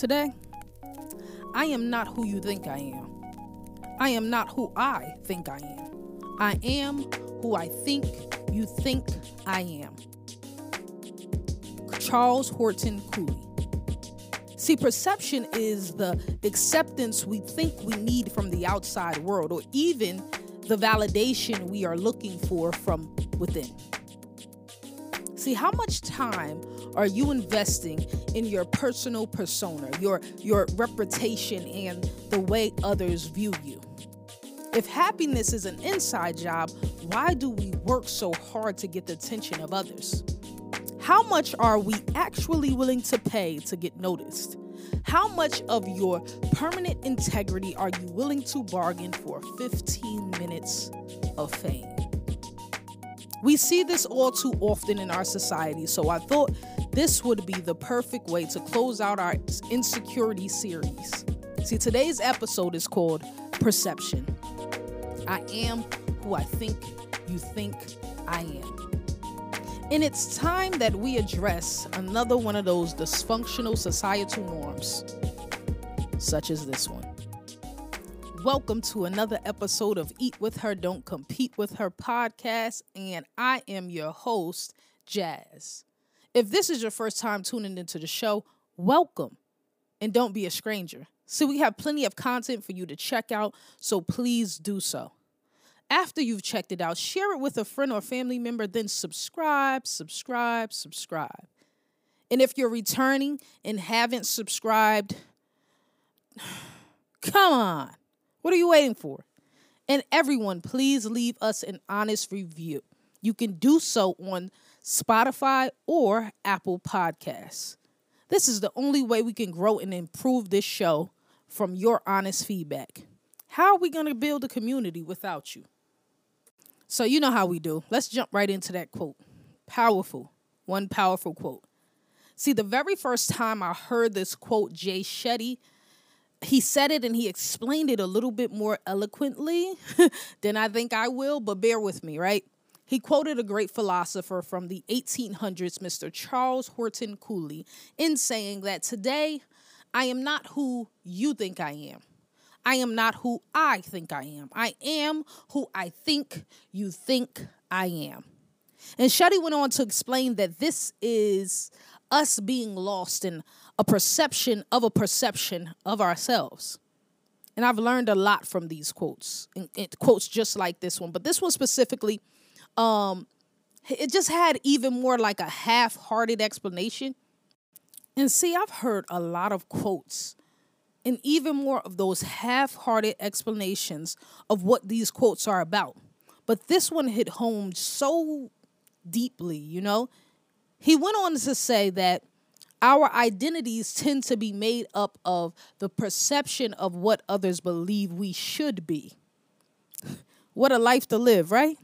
Today, I am not who you think I am. I am not who I think I am. I am who I think you think I am. Charles Horton Cooley. See, perception is the acceptance we think we need from the outside world, or even the validation we are looking for from within. See, how much time are you investing in your personal persona, your your reputation and the way others view you? If happiness is an inside job, why do we work so hard to get the attention of others? How much are we actually willing to pay to get noticed? How much of your permanent integrity are you willing to bargain for 15 minutes of fame? We see this all too often in our society, so I thought this would be the perfect way to close out our insecurity series. See, today's episode is called Perception. I am who I think you think I am. And it's time that we address another one of those dysfunctional societal norms, such as this one. Welcome to another episode of Eat With Her, Don't Compete With Her podcast. And I am your host, Jazz. If this is your first time tuning into the show, welcome and don't be a stranger. So, we have plenty of content for you to check out, so please do so. After you've checked it out, share it with a friend or family member, then subscribe, subscribe, subscribe. And if you're returning and haven't subscribed, come on what are you waiting for? And everyone, please leave us an honest review. You can do so on Spotify or Apple Podcasts. This is the only way we can grow and improve this show from your honest feedback. How are we going to build a community without you? So, you know how we do. Let's jump right into that quote. Powerful. One powerful quote. See, the very first time I heard this quote, Jay Shetty he said it and he explained it a little bit more eloquently than I think I will, but bear with me, right? He quoted a great philosopher from the 1800s, Mr. Charles Horton Cooley, in saying that today I am not who you think I am. I am not who I think I am. I am who I think you think I am. And Shetty went on to explain that this is us being lost in a perception of a perception of ourselves. And I've learned a lot from these quotes, and, quotes just like this one. But this one specifically, um, it just had even more like a half-hearted explanation. And see, I've heard a lot of quotes and even more of those half-hearted explanations of what these quotes are about. But this one hit home so deeply, you know? He went on to say that our identities tend to be made up of the perception of what others believe we should be. What a life to live, right?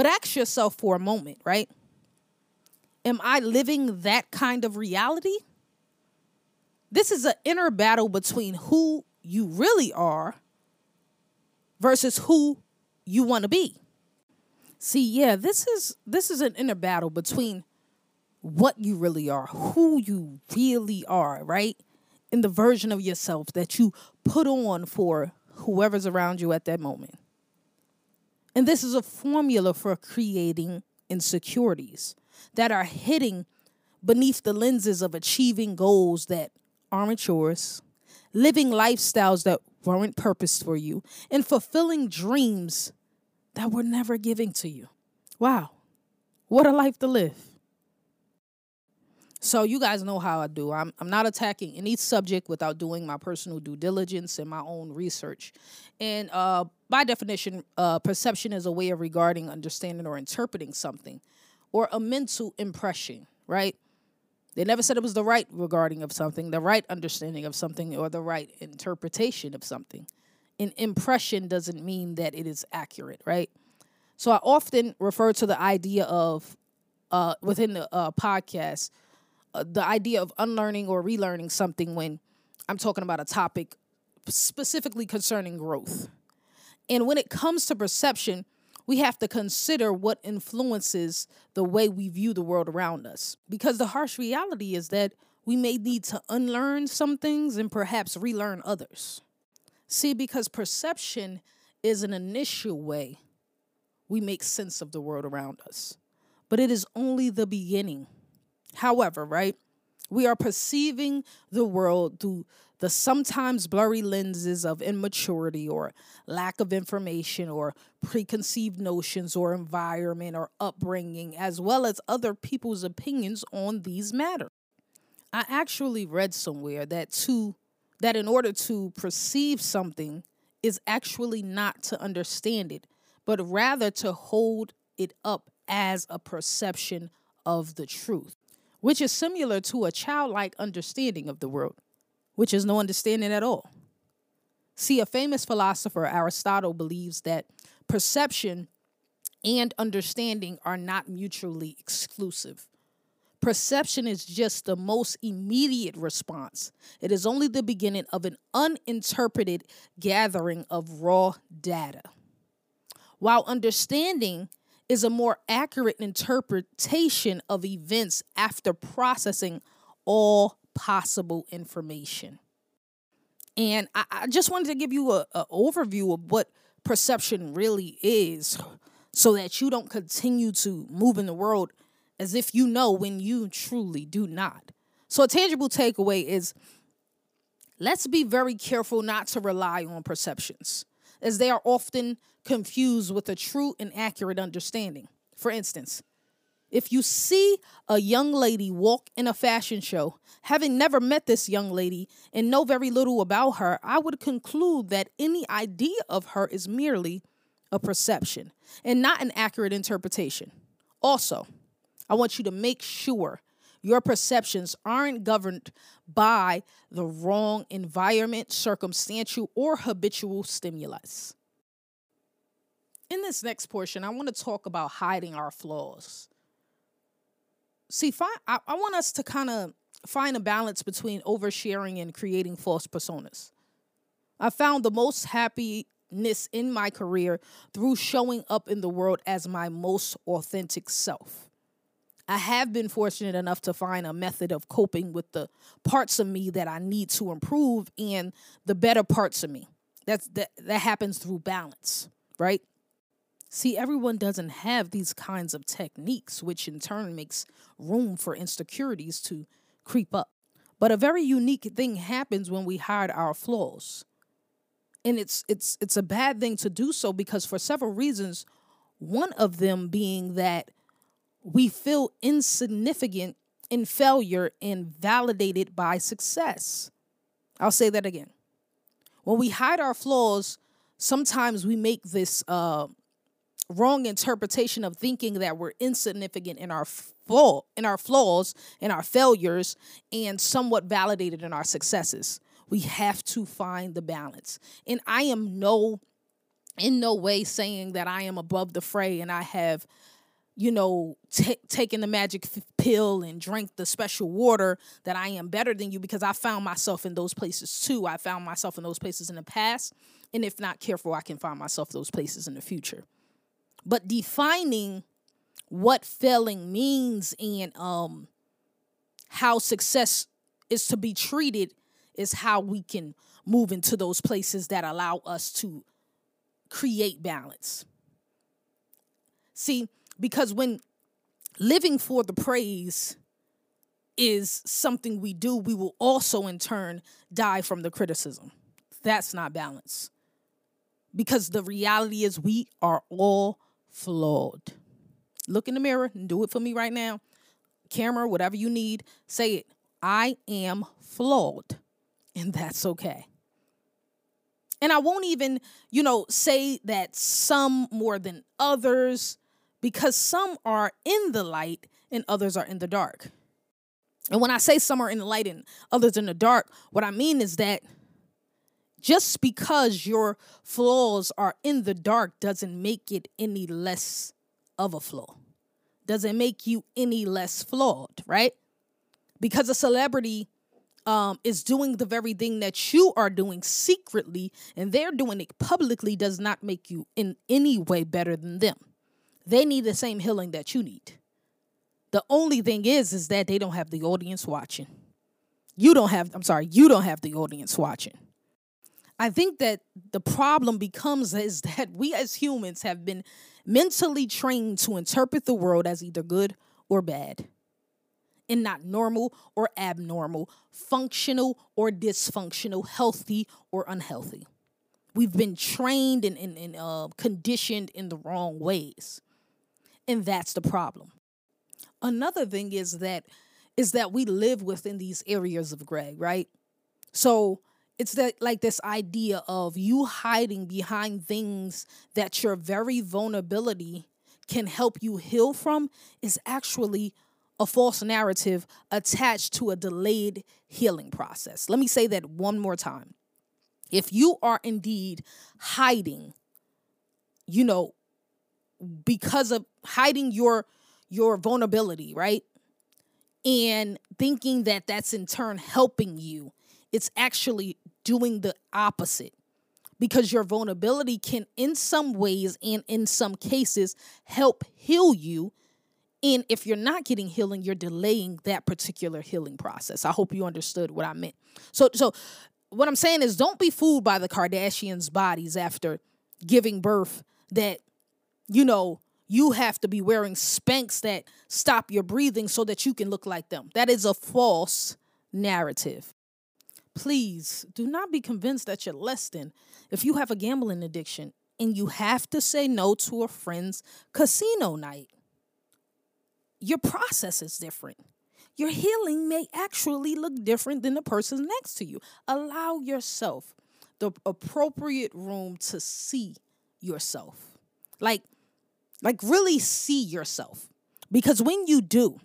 But ask yourself for a moment, right? Am I living that kind of reality? This is an inner battle between who you really are versus who you want to be. See, yeah, this is this is an inner battle between what you really are, who you really are, right? In the version of yourself that you put on for whoever's around you at that moment. And this is a formula for creating insecurities that are hitting beneath the lenses of achieving goals that aren't yours, living lifestyles that weren't purposed for you, and fulfilling dreams that were never given to you. Wow, what a life to live. So you guys know how I do. I'm I'm not attacking any subject without doing my personal due diligence and my own research. And uh, by definition, uh, perception is a way of regarding, understanding, or interpreting something, or a mental impression. Right? They never said it was the right regarding of something, the right understanding of something, or the right interpretation of something. An impression doesn't mean that it is accurate, right? So I often refer to the idea of uh, within the uh, podcast Uh, the idea of unlearning or relearning something when I'm talking about a topic specifically concerning growth. And when it comes to perception, we have to consider what influences the way we view the world around us. Because the harsh reality is that we may need to unlearn some things and perhaps relearn others. See, because perception is an initial way we make sense of the world around us, but it is only the beginning. However, right, we are perceiving the world through the sometimes blurry lenses of immaturity or lack of information or preconceived notions or environment or upbringing, as well as other people's opinions on these matters. I actually read somewhere that to that in order to perceive something is actually not to understand it, but rather to hold it up as a perception of the truth, which is similar to a childlike understanding of the world which is no understanding at all. See, a famous philosopher, Aristotle, believes that perception and understanding are not mutually exclusive. Perception is just the most immediate response. It is only the beginning of an uninterpreted gathering of raw data. While understanding is a more accurate interpretation of events after processing all possible information. And I, I just wanted to give you an overview of what perception really is so that you don't continue to move in the world as if you know when you truly do not. So, a tangible takeaway is let's be very careful not to rely on perceptions, as they are often confused with a true and accurate understanding. For instance, if you see a young lady walk in a fashion show, having never met this young lady and know very little about her, I would conclude that any idea of her is merely a perception and not an accurate interpretation. Also, I want you to make sure your perceptions aren't governed by the wrong environment, circumstantial, or habitual stimulus. In this next portion, I want to talk about hiding our flaws see, find, I, I want us to kind of find a balance between oversharing and creating false personas. I found the most happiness in my career through showing up in the world as my most authentic self. I have been fortunate enough to find a method of coping with the parts of me that I need to improve and the better parts of me. That's that that happens through balance, right? See, everyone doesn't have these kinds of techniques, which in turn makes room for insecurities to creep up. But a very unique thing happens when we hide our flaws. And it's it's it's a bad thing to do so because for several reasons, one of them being that we feel insignificant in failure and validated by success. I'll say that again. When we hide our flaws, sometimes we make this uh, wrong interpretation of thinking that we're insignificant in our flaw in our flaws in our failures and somewhat validated in our successes we have to find the balance and i am no in no way saying that i am above the fray and i have you know t- taken the magic f- pill and drink the special water that i am better than you because i found myself in those places too i found myself in those places in the past and if not careful i can find myself those places in the future but defining what failing means and um how success is to be treated is how we can move into those places that allow us to create balance. See, because when living for the praise is something we do, we will also in turn die from the criticism. That's not balance. Because the reality is, we are all flawed. Look in the mirror and do it for me right now. Camera, whatever you need, say it. I am flawed. And that's okay. And I won't even, you know, say that some more than others because some are in the light and others are in the dark. And when I say some are in the light and others in the dark, what I mean is that just because your flaws are in the dark doesn't make it any less of a flaw. Doesn't make you any less flawed, right? Because a celebrity um, is doing the very thing that you are doing secretly and they're doing it publicly does not make you in any way better than them. They need the same healing that you need. The only thing is is that they don't have the audience watching. you don't have, I'm sorry, you don't have the audience watching. I think that the problem becomes is that we as humans have been mentally trained to interpret the world as either good or bad and not normal or abnormal, functional or dysfunctional, healthy or unhealthy. We've been trained and, and, and uh, conditioned in the wrong ways. And that's the problem. Another thing is that is that we live within these areas of gray, right? So it's that like this idea of you hiding behind things that your very vulnerability can help you heal from is actually a false narrative attached to a delayed healing process. Let me say that one more time. If you are indeed hiding, you know, because of hiding your your vulnerability, right? And thinking that that's in turn helping you, it's actually doing the opposite because your vulnerability can in some ways and in some cases help heal you and if you're not getting healing, you're delaying that particular healing process. I hope you understood what I meant. So, so what I'm saying is don't be fooled by the Kardashians' bodies after giving birth that, you know, you have to be wearing Spanx that stop your breathing so that you can look like them. That is a false narrative. Please do not be convinced that you're less than if you have a gambling addiction and you have to say no to a friend's casino night your process is different. Your healing may actually look different than the person next to you. Allow yourself the appropriate room to see yourself. Like like really see yourself. Because when you do,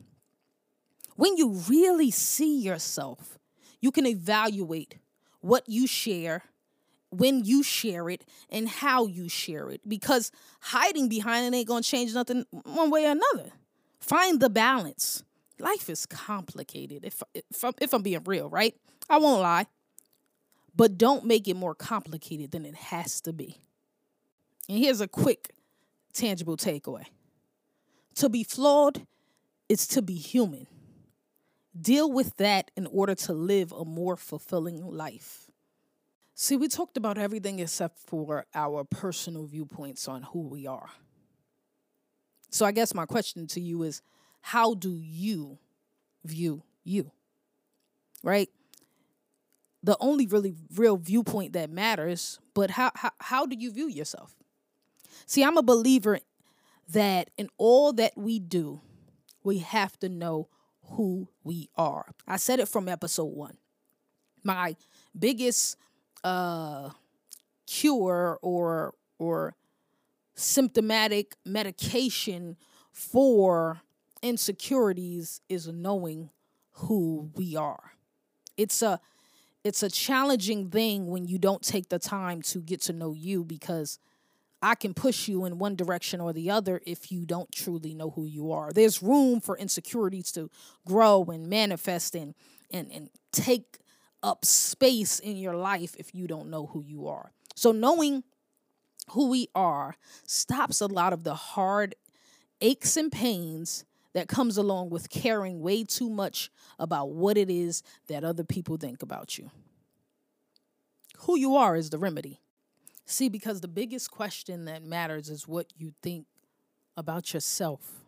when you really see yourself, you can evaluate what you share, when you share it, and how you share it. Because hiding behind it ain't gonna change nothing one way or another. Find the balance. Life is complicated, if, if, I'm, if I'm being real, right? I won't lie. But don't make it more complicated than it has to be. And here's a quick, tangible takeaway to be flawed is to be human. Deal with that in order to live a more fulfilling life. See, we talked about everything except for our personal viewpoints on who we are. So I guess my question to you is how do you view you? Right? The only really real viewpoint that matters, but how how, how do you view yourself? See, I'm a believer that in all that we do, we have to know who we are. I said it from episode 1. My biggest uh cure or or symptomatic medication for insecurities is knowing who we are. It's a it's a challenging thing when you don't take the time to get to know you because I can push you in one direction or the other if you don't truly know who you are. There's room for insecurities to grow and manifest and and, and take up space in your life if you don't know who you are. So knowing who we are stops a lot of the hard aches and pains that comes along with caring way too much about what it is that other people think about you. Who you are is the remedy. See, because the biggest question that matters is what you think about yourself.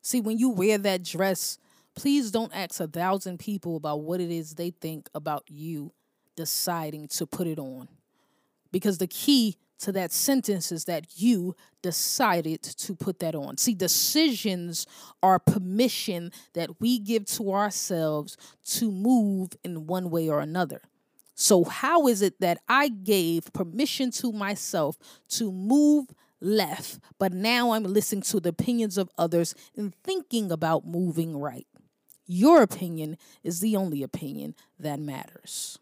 See, when you wear that dress, please don't ask a thousand people about what it is they think about you deciding to put it on. Because the key to that sentence is that you decided to put that on. See, decisions are permission that we give to ourselves to move in one way or another. So, how is it that I gave permission to myself to move left, but now I'm listening to the opinions of others and thinking about moving right? Your opinion is the only opinion that matters.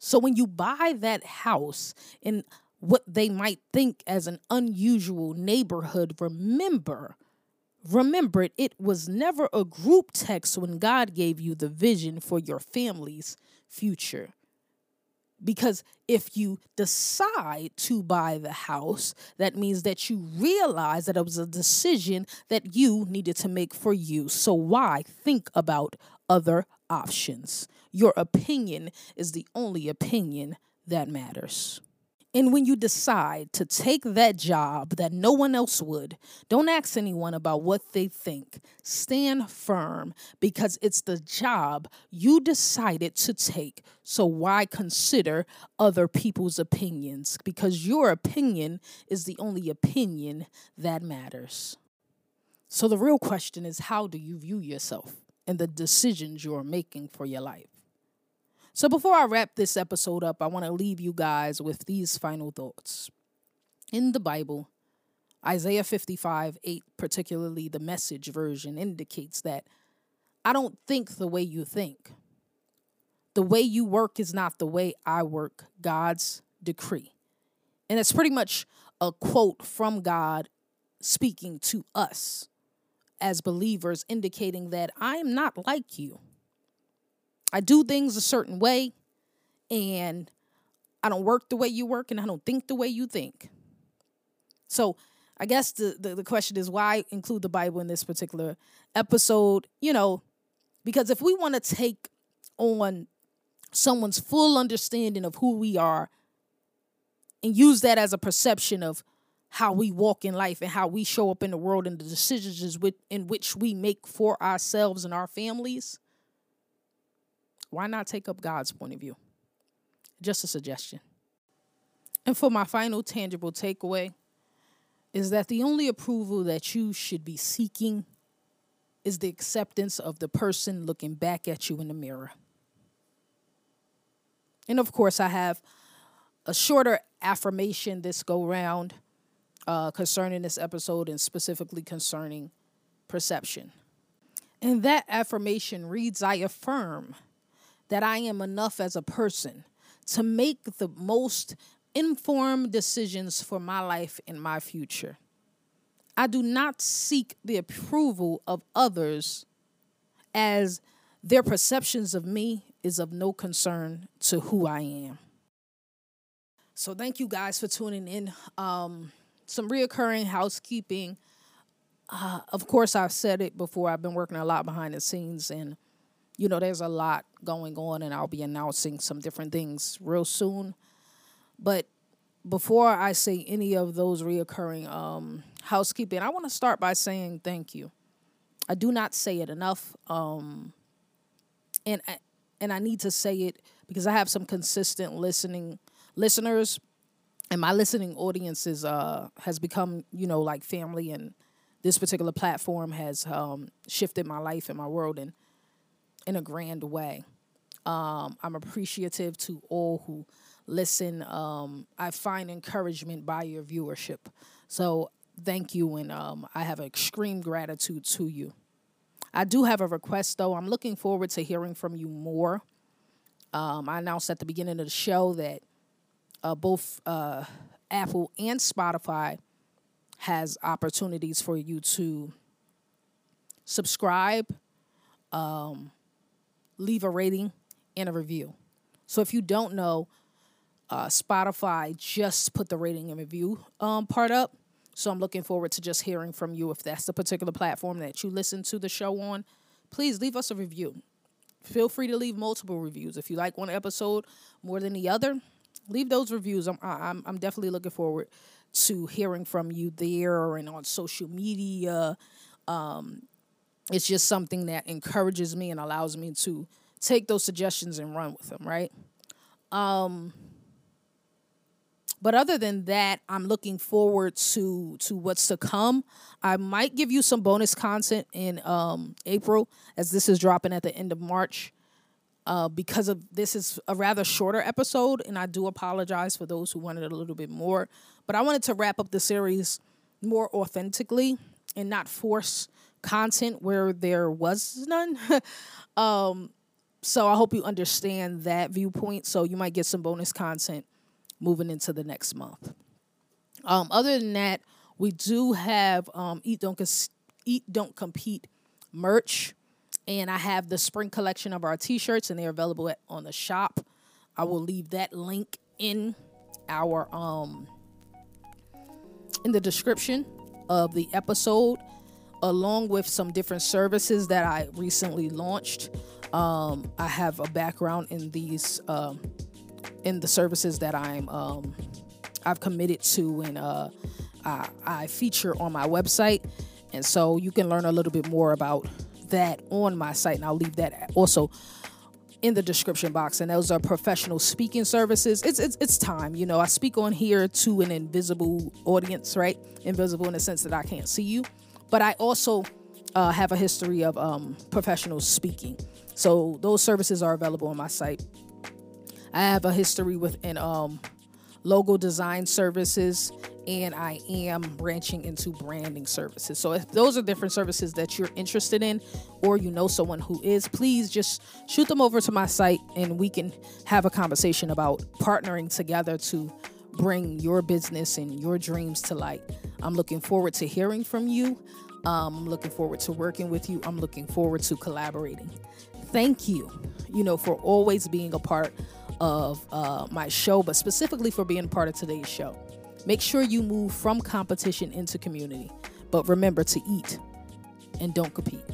So, when you buy that house in what they might think as an unusual neighborhood, remember, remember it, it was never a group text when God gave you the vision for your family's future. Because if you decide to buy the house, that means that you realize that it was a decision that you needed to make for you. So, why think about other options? Your opinion is the only opinion that matters. And when you decide to take that job that no one else would, don't ask anyone about what they think. Stand firm because it's the job you decided to take. So why consider other people's opinions? Because your opinion is the only opinion that matters. So the real question is how do you view yourself and the decisions you're making for your life? So before I wrap this episode up, I want to leave you guys with these final thoughts. In the Bible, Isaiah 55 8, particularly the message version, indicates that I don't think the way you think. The way you work is not the way I work, God's decree. And it's pretty much a quote from God speaking to us as believers, indicating that I am not like you. I do things a certain way and I don't work the way you work and I don't think the way you think. So I guess the, the, the question is why include the Bible in this particular episode? You know, because if we want to take on someone's full understanding of who we are and use that as a perception of how we walk in life and how we show up in the world and the decisions in which we make for ourselves and our families, why not take up God's point of view? Just a suggestion. And for my final tangible takeaway is that the only approval that you should be seeking is the acceptance of the person looking back at you in the mirror. And of course, I have a shorter affirmation this go round uh, concerning this episode and specifically concerning perception. And that affirmation reads I affirm that I am enough as a person to make the most informed decisions for my life and my future. I do not seek the approval of others as their perceptions of me is of no concern to who I am. So thank you guys for tuning in. Um, some reoccurring housekeeping. Uh, of course, I've said it before. I've been working a lot behind the scenes, and you know, there's a lot going on, and I'll be announcing some different things real soon. But before I say any of those reoccurring um, housekeeping, I want to start by saying thank you. I do not say it enough, um, and I, and I need to say it because I have some consistent listening listeners, and my listening audience is uh, has become you know like family, and this particular platform has um, shifted my life and my world, and in a grand way. Um, I'm appreciative to all who listen. Um, I find encouragement by your viewership. So thank you, and um, I have extreme gratitude to you. I do have a request, though. I'm looking forward to hearing from you more. Um, I announced at the beginning of the show that uh, both uh, Apple and Spotify has opportunities for you to subscribe, um, leave a rating and a review. So if you don't know, uh, Spotify just put the rating and review um, part up. So I'm looking forward to just hearing from you. If that's the particular platform that you listen to the show on, please leave us a review. Feel free to leave multiple reviews. If you like one episode more than the other, leave those reviews. I'm I'm I'm definitely looking forward to hearing from you there and on social media. Um, it's just something that encourages me and allows me to take those suggestions and run with them, right? Um, but other than that, I'm looking forward to to what's to come. I might give you some bonus content in um, April, as this is dropping at the end of March. Uh, because of this is a rather shorter episode, and I do apologize for those who wanted a little bit more. But I wanted to wrap up the series more authentically and not force content where there was none. um, so I hope you understand that viewpoint. So you might get some bonus content moving into the next month. Um, other than that, we do have um, eat don't eat don't compete merch, and I have the spring collection of our T-shirts, and they're available at, on the shop. I will leave that link in our um in the description of the episode along with some different services that I recently launched. Um, I have a background in these um, in the services that I'm um, I've committed to and uh, I, I feature on my website, and so you can learn a little bit more about that on my site, and I'll leave that also in the description box. And those are professional speaking services. It's it's it's time, you know. I speak on here to an invisible audience, right? Invisible in the sense that I can't see you, but I also uh, have a history of um, professional speaking. So those services are available on my site. I have a history within um, logo design services and I am branching into branding services. So if those are different services that you're interested in or you know someone who is, please just shoot them over to my site and we can have a conversation about partnering together to bring your business and your dreams to light. I'm looking forward to hearing from you. I'm looking forward to working with you. I'm looking forward to collaborating. Thank you, you know, for always being a part of uh, my show, but specifically for being part of today's show. Make sure you move from competition into community, but remember to eat and don't compete.